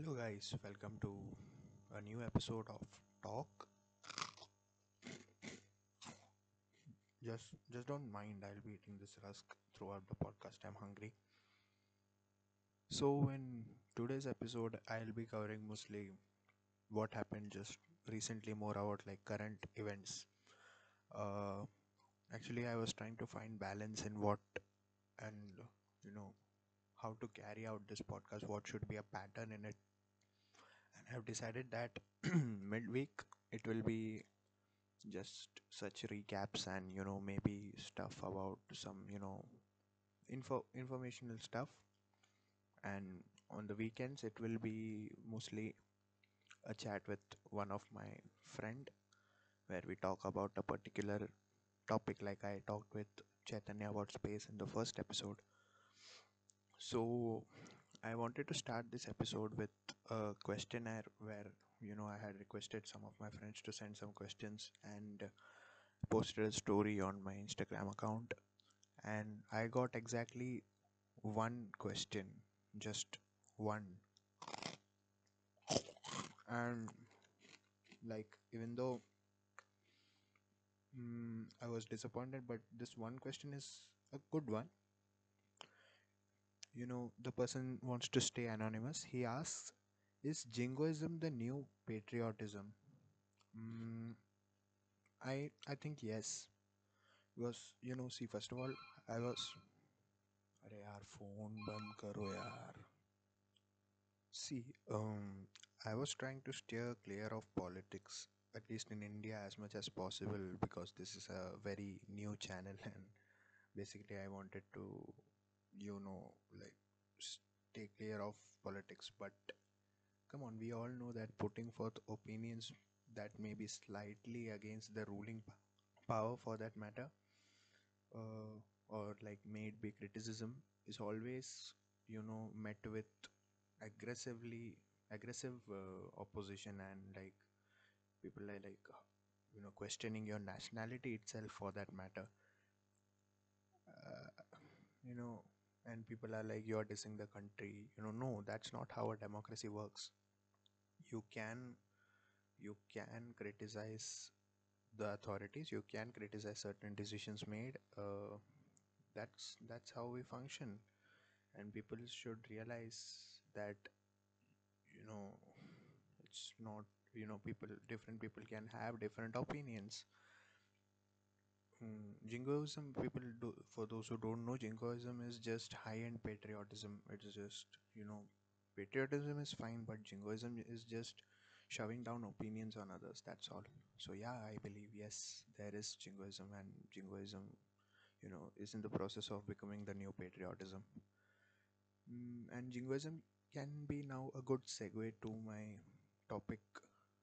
Hello guys, welcome to a new episode of Talk. Just just don't mind, I'll be eating this rusk throughout the podcast. I'm hungry. So in today's episode, I'll be covering mostly what happened just recently more about like current events. Uh actually I was trying to find balance in what and you know how to carry out this podcast, what should be a pattern in it have decided that midweek it will be just such recaps and you know maybe stuff about some you know info informational stuff. And on the weekends it will be mostly a chat with one of my friend where we talk about a particular topic like i talked with chaitanya about space in the first episode. So I wanted to start this episode with a questionnaire where you know I had requested some of my friends to send some questions and posted a story on my Instagram account. And I got exactly one question just one. And like even though mm, I was disappointed but this one question is a good one you know the person wants to stay anonymous he asks is jingoism the new patriotism mm, i i think yes because you know see first of all i was अरे यार phone बंद करो यार see um i was trying to steer clear of politics at least in india as much as possible because this is a very new channel and basically i wanted to you know like stay clear of politics but come on we all know that putting forth opinions that may be slightly against the ruling power for that matter uh, or like made be criticism is always you know met with aggressively aggressive uh, opposition and like people are like you know questioning your nationality itself for that matter. Uh, you know and people are like you're dissing the country. You know no that's not how a democracy works. You can you can criticize the authorities you can criticize certain decisions made uh, that's that's how we function. And people should realize that you know it's not you know people different people can have different opinions Mm, jingoism people do for those who don't know jingoism is just high-end patriotism. It's just you know patriotism is fine but jingoism is just shoving down opinions on others. That's all. So yeah i believe yes there is jingoism and jingoism you know is in the process of becoming the new patriotism. Mm, and jingoism can be now a good segue to my topic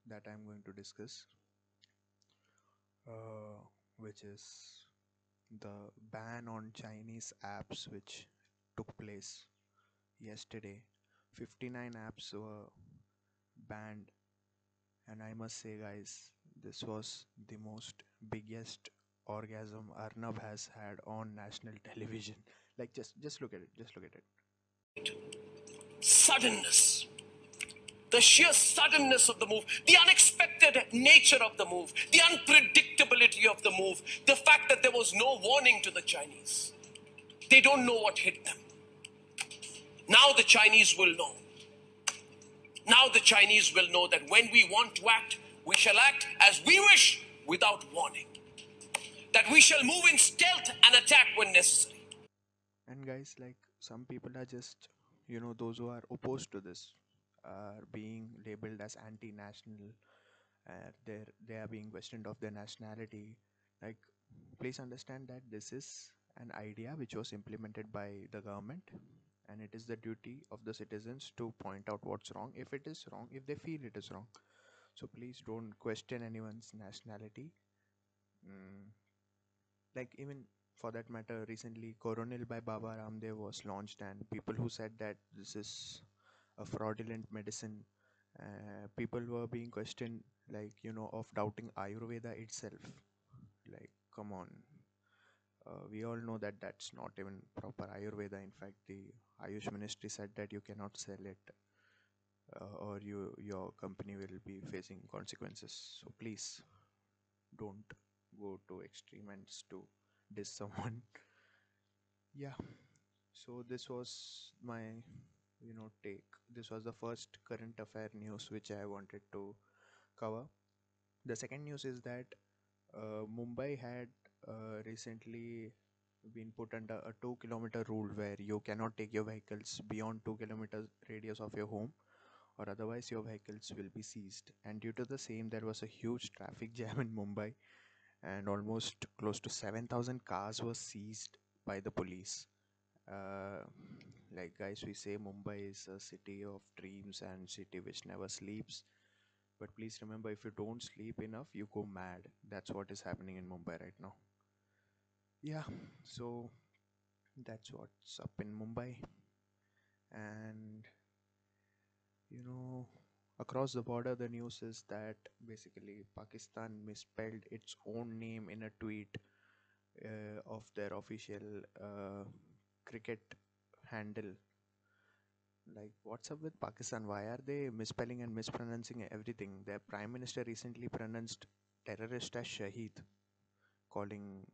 that i'm going to discuss. Uh, which is the ban on Chinese apps, which took place yesterday. 59 apps were banned, and I must say, guys, this was the most biggest orgasm Arnab has had on national television. Like, just just look at it. Just look at it. suddenness, the sheer suddenness of the move, the unexpected nature of the move, the unpredictability of the move, the fact that there was no warning to the Chinese. They don't know what hit them. Now the Chinese will know. Now the Chinese will know that when we want to act, we shall act as we wish without warning. That we shall move in stealth and attack when necessary. And guys, like some people are just, you know, those who are opposed to this are being labeled as anti-national. Uh, they they are being questioned of their nationality. Like, please understand that this is an idea which was implemented by the government, and it is the duty of the citizens to point out what's wrong if it is wrong, if they feel it is wrong. So please don't question anyone's nationality. Mm, like even for that matter recently coronil by baba ramdev was launched and people who said that this is a fraudulent medicine. Uh, people were being questioned like you know of doubting ayurveda itself. Like come on. Uh, we all know that that's not even proper ayurveda. In fact the ayush ministry said that you cannot sell it uh, or you your company will be facing consequences. So please don't go to extreme ends to diss someone. Yeah. So this was my you know take. This was the first current affair news which i wanted to cover. The second news is that uh, mumbai had uh, recently been put under a 2 kilometer rule where you cannot take your vehicles beyond 2 kilometers radius of your home or otherwise your vehicles will be seized. And due to the same there was a huge traffic jam in mumbai and almost close to 7000 cars were seized by the police. Uh, like guys we say mumbai is a city of dreams and city which never sleeps. But please remember if you don't sleep enough you go mad. That's what is happening in mumbai right now. Yeah so that's what's up in mumbai. And you know across the border the news is that basically pakistan misspelled its own name in a tweet uh, of their official uh, cricket handle? Like what's up with pakistan? Why are they misspelling and mispronouncing everything? Their prime minister recently pronounced terrorist as shaheed calling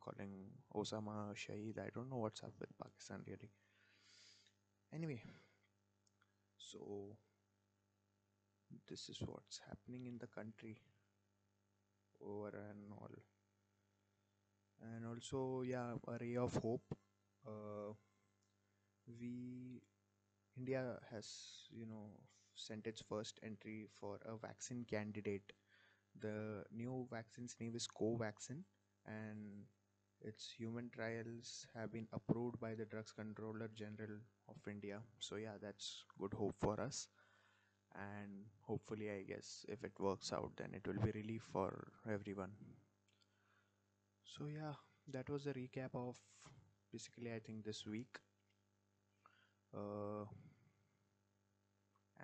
calling osama shaheed. I don't know what's up with pakistan really. Anyway so this is what's happening in the country over and all. And also yeah a ray of hope uh, we india has you know sent its first entry for a vaccine candidate. The new vaccine's name is covaxin and its human trials have been approved by the drugs controller general of india. So yeah that's good hope for us. And hopefully i guess if it works out then it will be relief for everyone. So yeah that was a recap of basically i think this week uh,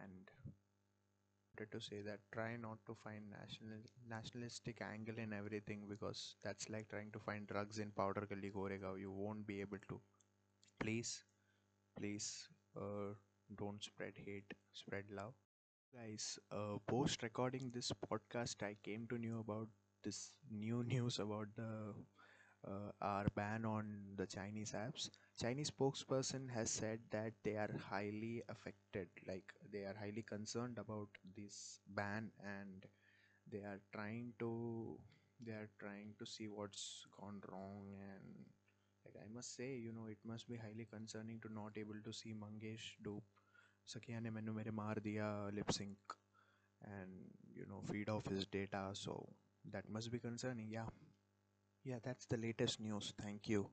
and wanted to say that try not to find national nationalistic angle in everything because that's like trying to find drugs in powder gully goregaon. You won't be able to. Please please uh, don't spread hate spread love. Guys uh, post recording this podcast i came to know about this new news about the uh, our ban on the Chinese apps. Chinese spokesperson has said that they are highly affected, like they are highly concerned about this ban and they are trying to they are trying to see what's gone wrong and like I must say, you know, it must be highly concerning to not able to see Mangesh do Sakya ne mere mar diya lip sync and you know feed off his data. So that must be concerning. Yeah. Yeah that's the latest news. Thank you.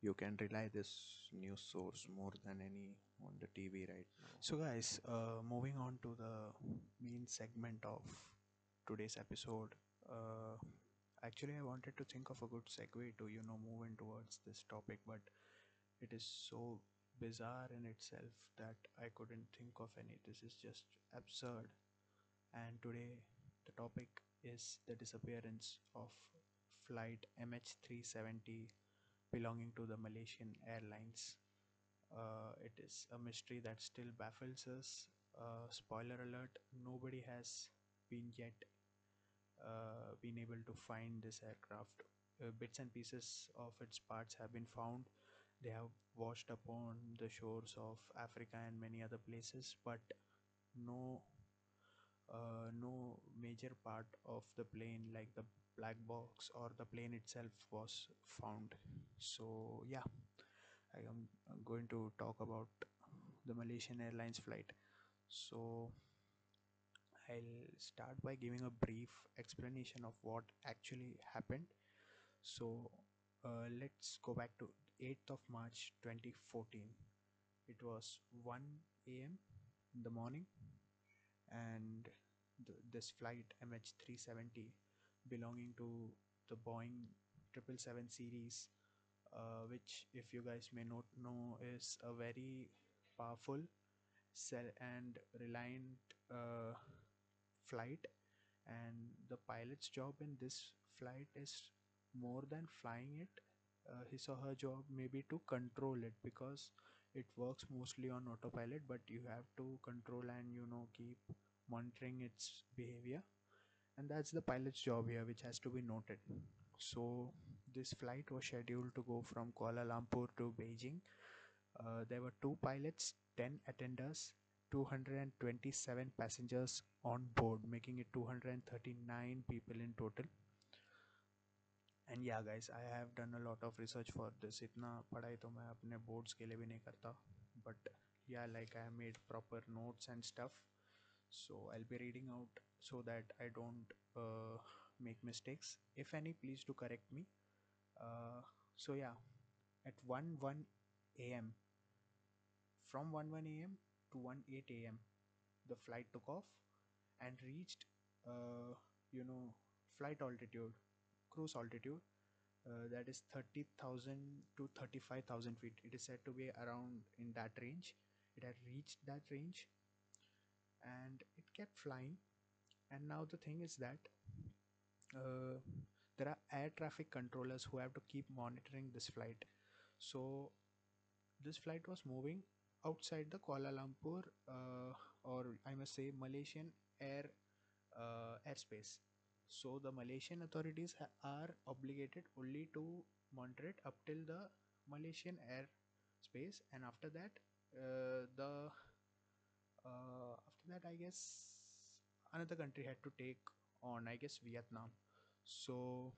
You can rely this news source more than any on the TV right now. So guys, uh, moving on to the main segment of today's episode. Uh, actually, I wanted to think of a good segue to you know move in towards this topic, but it is so bizarre in itself that I couldn't think of any. This is just absurd. And today, the topic is the disappearance of flight MH370 belonging to the Malaysian Airlines. Uh, it is a mystery that still baffles us. Uh, spoiler alert: nobody has been yet uh, been able to find this aircraft. Uh, bits and pieces of its parts have been found. They have washed upon the shores of Africa and many other places, but no uh, no major part of the plane like the black box or the plane itself was found. So yeah i am going to talk about the malaysian airlines flight. So i'll start by giving a brief explanation of what actually happened. So uh, let's go back to 8th of march 2014 it was 1 a.m in the morning and the, this flight mh370 belonging to the boeing 777 series uh, which if you guys may not know is a very powerful cell and reliant uh, flight. And the pilot's job in this flight is more than flying it. Uh, his or her job may be to control it because it works mostly on autopilot but you have to control and you know keep monitoring its behavior and that's the pilot's job here which has to be noted so this flight was scheduled to go from kuala lumpur to beijing uh, there were two pilots 10 attenders 227 passengers on board making it 239 people in total and या guys I have done a lot of research for this इतना पढ़ाई तो मैं अपने boards के लिए भी नहीं करता बट या like I made proper notes and stuff so i'll be reading out so that i don't uh, make mistakes if any please do correct me uh, so yeah at 1 1 a.m from 1 1 a.m to 1 8 a.m the flight took off and reached uh, you know flight altitude cruise altitude uh, that is 30,000 to 35,000 feet. It is said to be around in that range. It had reached that range and it kept flying. And now the thing is that uh, there are air traffic controllers who have to keep monitoring this flight. So this flight was moving outside the Kuala Lumpur uh, or I must say Malaysian air uh, airspace so the Malaysian authorities are obligated only to monitor it up till the Malaysian air space, and after that, uh, the uh, that, I guess another country had to take on. I guess Vietnam. So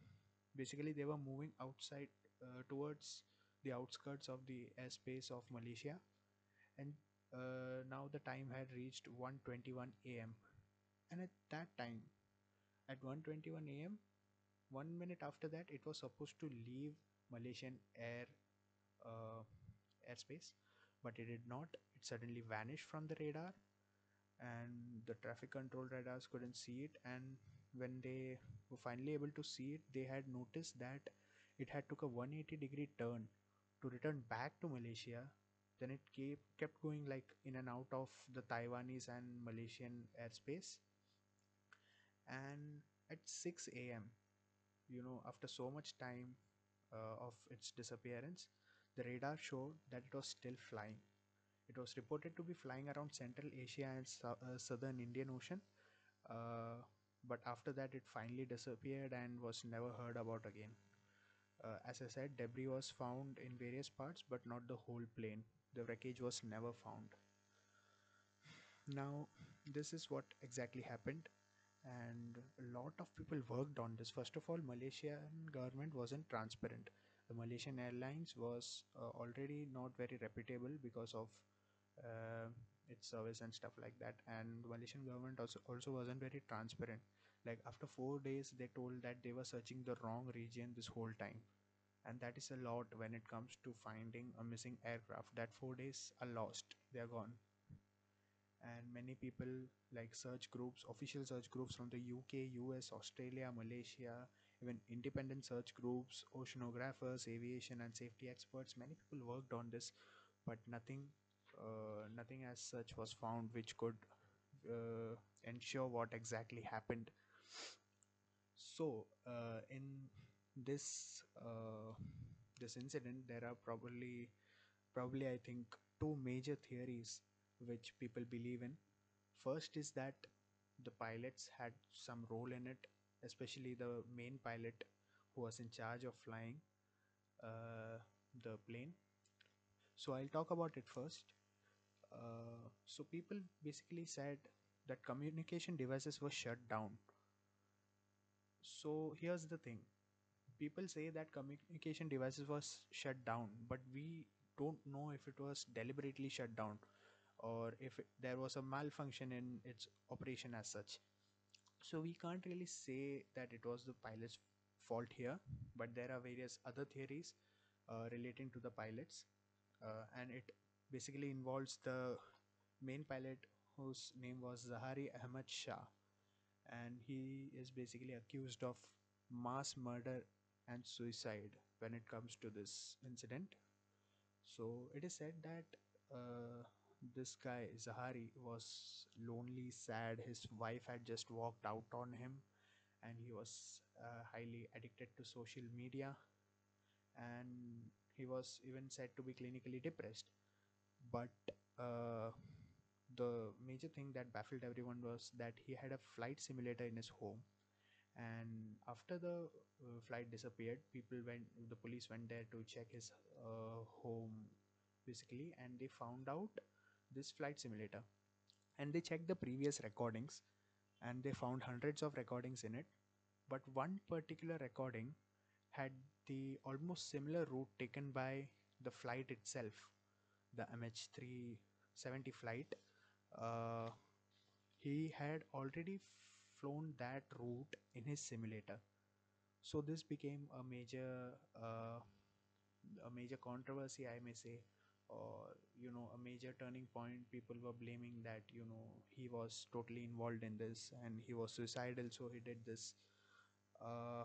basically, they were moving outside uh, towards the outskirts of the airspace of Malaysia, and uh, now the time had reached 1:21 a.m. And at that time, at 1:21 a.m. One minute after that, it was supposed to leave Malaysian air uh, airspace, but it did not. It suddenly vanished from the radar, and the traffic control radars couldn't see it. And when they were finally able to see it, they had noticed that it had took a 180 degree turn to return back to Malaysia. Then it kept kept going like in and out of the Taiwanese and Malaysian airspace and at 6 a.m you know after so much time uh, of its disappearance the radar showed that it was still flying it was reported to be flying around central asia and sou- uh, southern indian ocean uh, but after that it finally disappeared and was never heard about again. Uh, as i said debris was found in various parts but not the whole plane. The wreckage was never found. Now this is what exactly happened and a lot of people worked on this. First of all malaysian government wasn't transparent. The malaysian airlines was uh, already not very reputable because of uh, its service and stuff like that. And the malaysian government also also wasn't very transparent. Like after 4 days they told that they were searching the wrong region this whole time. And that is a lot when it comes to finding a missing aircraft. That 4 days are lost. They are gone. And many people like search groups official search groups from the uk us australia malaysia even independent search groups oceanographers aviation and safety experts many people worked on this but nothing uh, nothing as such was found which could uh, ensure what exactly happened so uh, in this uh, this incident there are probably probably i think two major theories which people believe in. First is that the pilots had some role in it, especially the main pilot who was in charge of flying uh, the plane. So I'll talk about it first. Uh, so people basically said that communication devices were shut down. So here's the thing. People say that communication devices was shut down, but we don't know if it was deliberately shut down or if it, there was a malfunction in its operation as such so we can't really say that it was the pilot's fault here but there are various other theories uh, relating to the pilots uh, and it basically involves the main pilot whose name was zaharie ahmad shah and he is basically accused of mass murder and suicide when it comes to this incident so it is said that uh, this guy Zaharie was lonely, sad. His wife had just walked out on him, and he was uh, highly addicted to social media. And he was even said to be clinically depressed. But uh, the major thing that baffled everyone was that he had a flight simulator in his home. And after the uh, flight disappeared people went the police went there to check his uh, home basically and they found out this flight simulator. And they checked the previous recordings and they found hundreds of recordings in it. But one particular recording had the almost similar route taken by the flight itself the mh370 flight uh, he had already flown that route in his simulator. So this became a major uh, a major controversy i may say or you know a major turning point. People were blaming that you know he was totally involved in this and he was suicidal so he did this. Uh,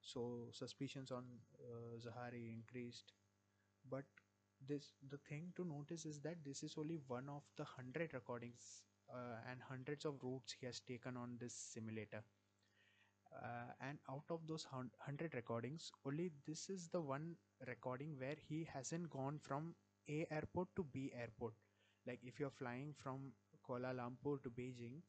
so suspicions on uh, zaharie increased. But this the thing to notice is that this is only one of the 100 recordings uh, and hundreds of routes he has taken on this simulator. Uh, and out of those 100 recordings only this is the one recording where he hasn't gone from a airport to b airport. Like if you're flying from kuala lumpur to beijing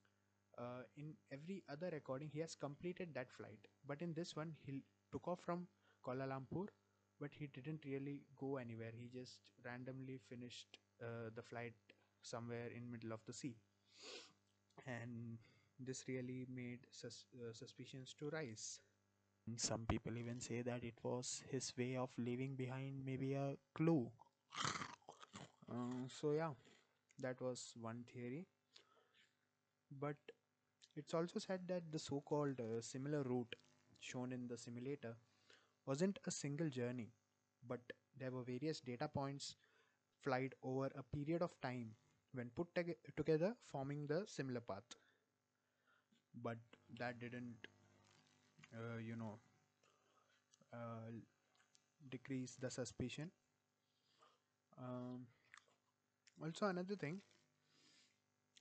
uh, in every other recording he has completed that flight. But in this one he took off from kuala lumpur but he didn't really go anywhere. He just randomly finished uh, the flight somewhere in middle of the sea. And this really made sus- uh, suspicions to rise. Some people even say that it was his way of leaving behind maybe a clue. Uh, so yeah that was one theory. But it's also said that the so-called uh, similar route shown in the simulator wasn't a single journey but there were various data points flight over a period of time when put together forming the similar path. But that didn't uh, you know uh, decrease the suspicion. Um, also another thing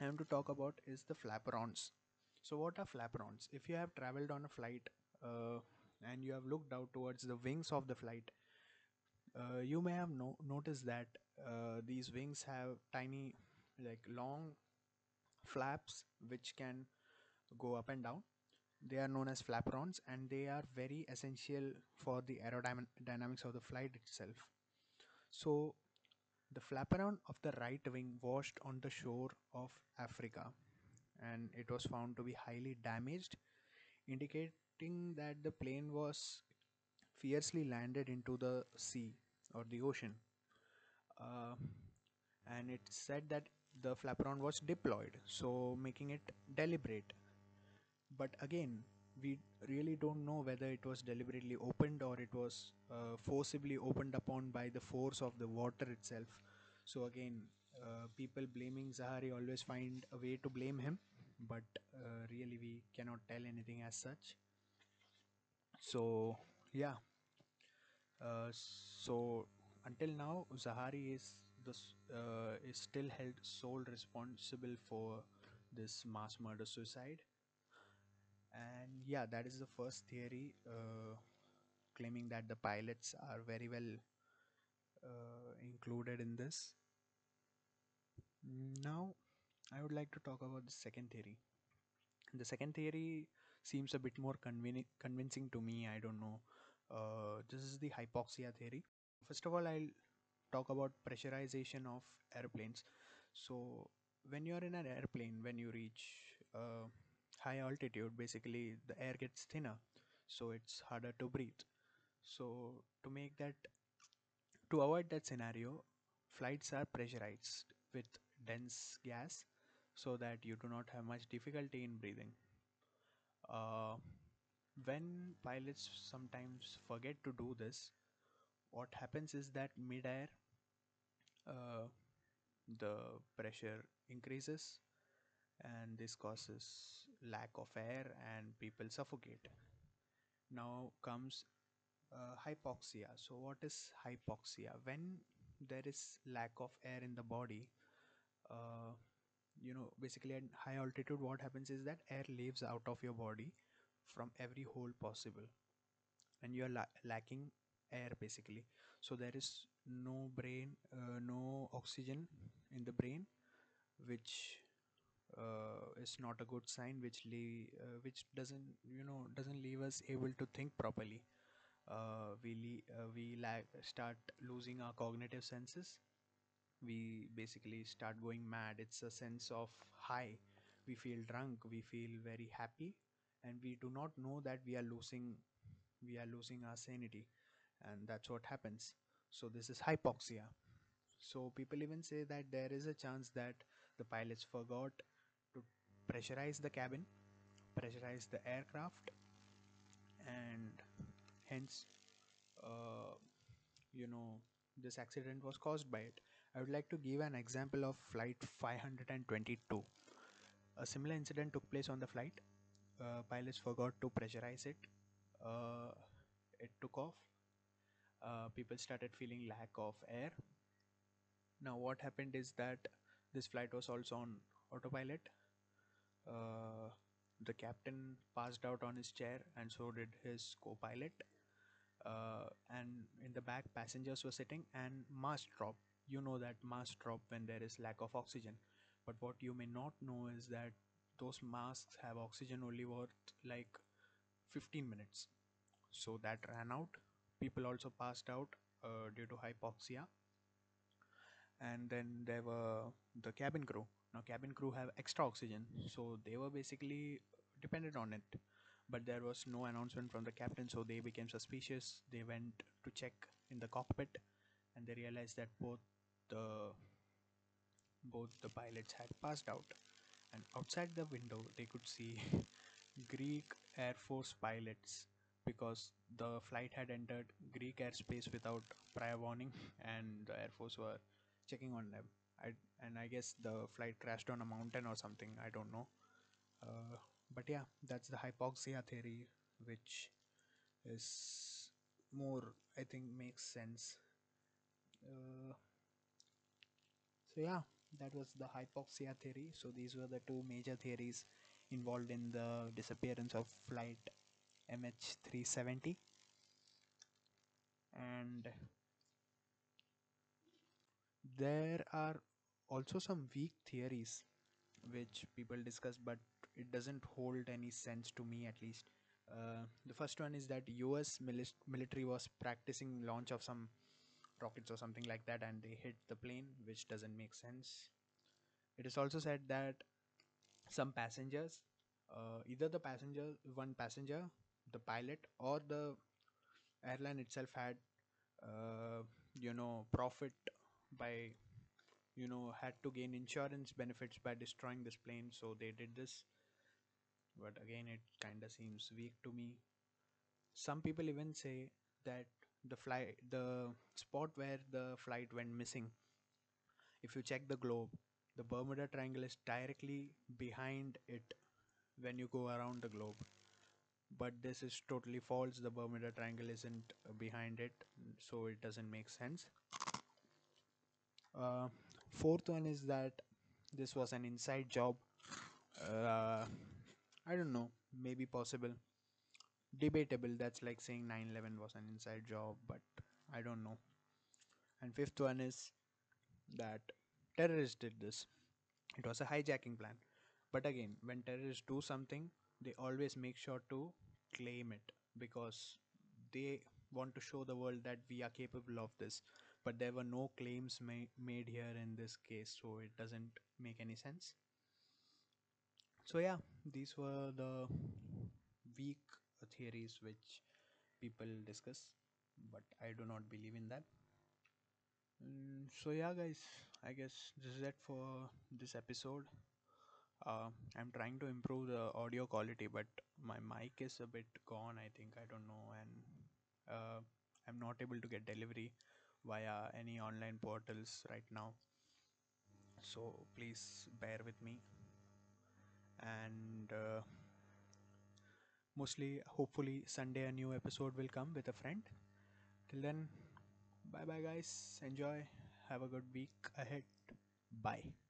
i am to talk about is the flaperons so what are flaperons if you have traveled on a flight uh, and you have looked out towards the wings of the flight. Uh, you may have no- noticed that uh, these wings have tiny like long flaps which can go up and down. They are known as flaperons and they are very essential for the aerodynamics of the flight itself. So the flaperon of the right wing washed on the shore of africa and it was found to be highly damaged that the plane was fiercely landed into the sea or the ocean. Uh, and it said that the flaperon was deployed so making it deliberate. But again we really don't know whether it was deliberately opened or it was uh, forcibly opened upon by the force of the water itself. So again uh, people blaming zaharie always find a way to blame him but uh, really we cannot tell anything as such so yeah. Uh, so until now zaharie is the uh, is still held sole responsible for this mass murder suicide. And yeah that is the first theory uh, claiming that the pilots are very well uh, included in this. Now i would like to talk about the second theory. The second theory seems a bit more convincing to me i don't know. Uh, this is the hypoxia theory. First of all i'll talk about pressurization of airplanes. So when you're in an airplane when you reach uh, high altitude basically the air gets thinner so it's harder to breathe. So to make that to avoid that scenario flights are pressurized with dense gas so that you do not have much difficulty in breathing uh, when pilots sometimes forget to do this what happens is that mid-air uh, the pressure increases and this causes lack of air and people suffocate. Now comes uh, hypoxia. So what is hypoxia? When there is lack of air in the body uh, you know basically at high altitude what happens is that air leaves out of your body from every hole possible. And you're la- lacking air basically. So there is no brain uh, no oxygen in the brain which uh, is not a good sign which le- uh, which doesn't you know doesn't leave us able to think properly. Uh, we uh, we start losing our cognitive senses we basically start going mad. It's a sense of high. We feel drunk we feel very happy and we do not know that we are losing we are losing our sanity and that's what happens. So this is hypoxia. So people even say that there is a chance that the pilots forgot to pressurize the cabin pressurize the aircraft and hence uh, you know this accident was caused by it i would like to give an example of flight 522 a similar incident took place on the flight. Uh, pilots forgot to pressurize it. Uh, it took off. Uh, people started feeling lack of air. Now what happened is that this flight was also on autopilot. Uh, the captain passed out on his chair and so did his co-pilot. Uh, and in the back passengers were sitting and mask drop you know that masks drop when there is lack of oxygen. But what you may not know is that those masks have oxygen only worth like 15 minutes. So that ran out. People also passed out uh, due to hypoxia. And then there were the cabin crew. Now cabin crew have extra oxygen. So they were basically dependent on it. But there was no announcement from the captain so they became suspicious. They went to check in the cockpit and they realized that both the both the pilots had passed out. And outside the window they could see greek air force pilots because the flight had entered greek airspace without prior warning and the air force were checking on them. I, and i guess the flight crashed on a mountain or something i don't know. Uh, but yeah that's the hypoxia theory which is more i think makes sense. Uh, so yeah that was the hypoxia theory. So these were the two major theories involved in the disappearance of flight mh370 and there are also some weak theories which people discuss but it doesn't hold any sense to me at least. Uh, the first one is that us military was practicing launch of some rockets or something like that and they hit the plane which doesn't make sense. It is also said that some passengers uh, either the passenger one passenger the pilot or the airline itself had uh, you know profit by you know had to gain insurance benefits by destroying this plane so they did this. But again it kind of seems weak to me. Some people even say that the flight the spot where the flight went missing. If you check the globe the bermuda triangle is directly behind it when you go around the globe. But this is totally false. The bermuda triangle isn't behind it so it doesn't make sense. Uh, fourth one is that this was an inside job. Uh, i don't know maybe possible debatable. That's like saying 9-11 was an inside job but i don't know. And fifth one is that terrorists did this. It was a hijacking plan. But again when terrorists do something they always make sure to claim it because they want to show the world that we are capable of this. But there were no claims ma- made here in this case so it doesn't make any sense. So yeah these were the weak theories which people discuss but i do not believe in that. Mm, so yeah guys i guess this is it for this episode. Uh, i'm trying to improve the audio quality but my mic is a bit gone i think i don't know and uh, i'm not able to get delivery via any online portals right now. So please bear with me. And uh, mostly hopefully sunday a new episode will come with a friend. Till then bye bye guys. Enjoy. Have a good week ahead. Bye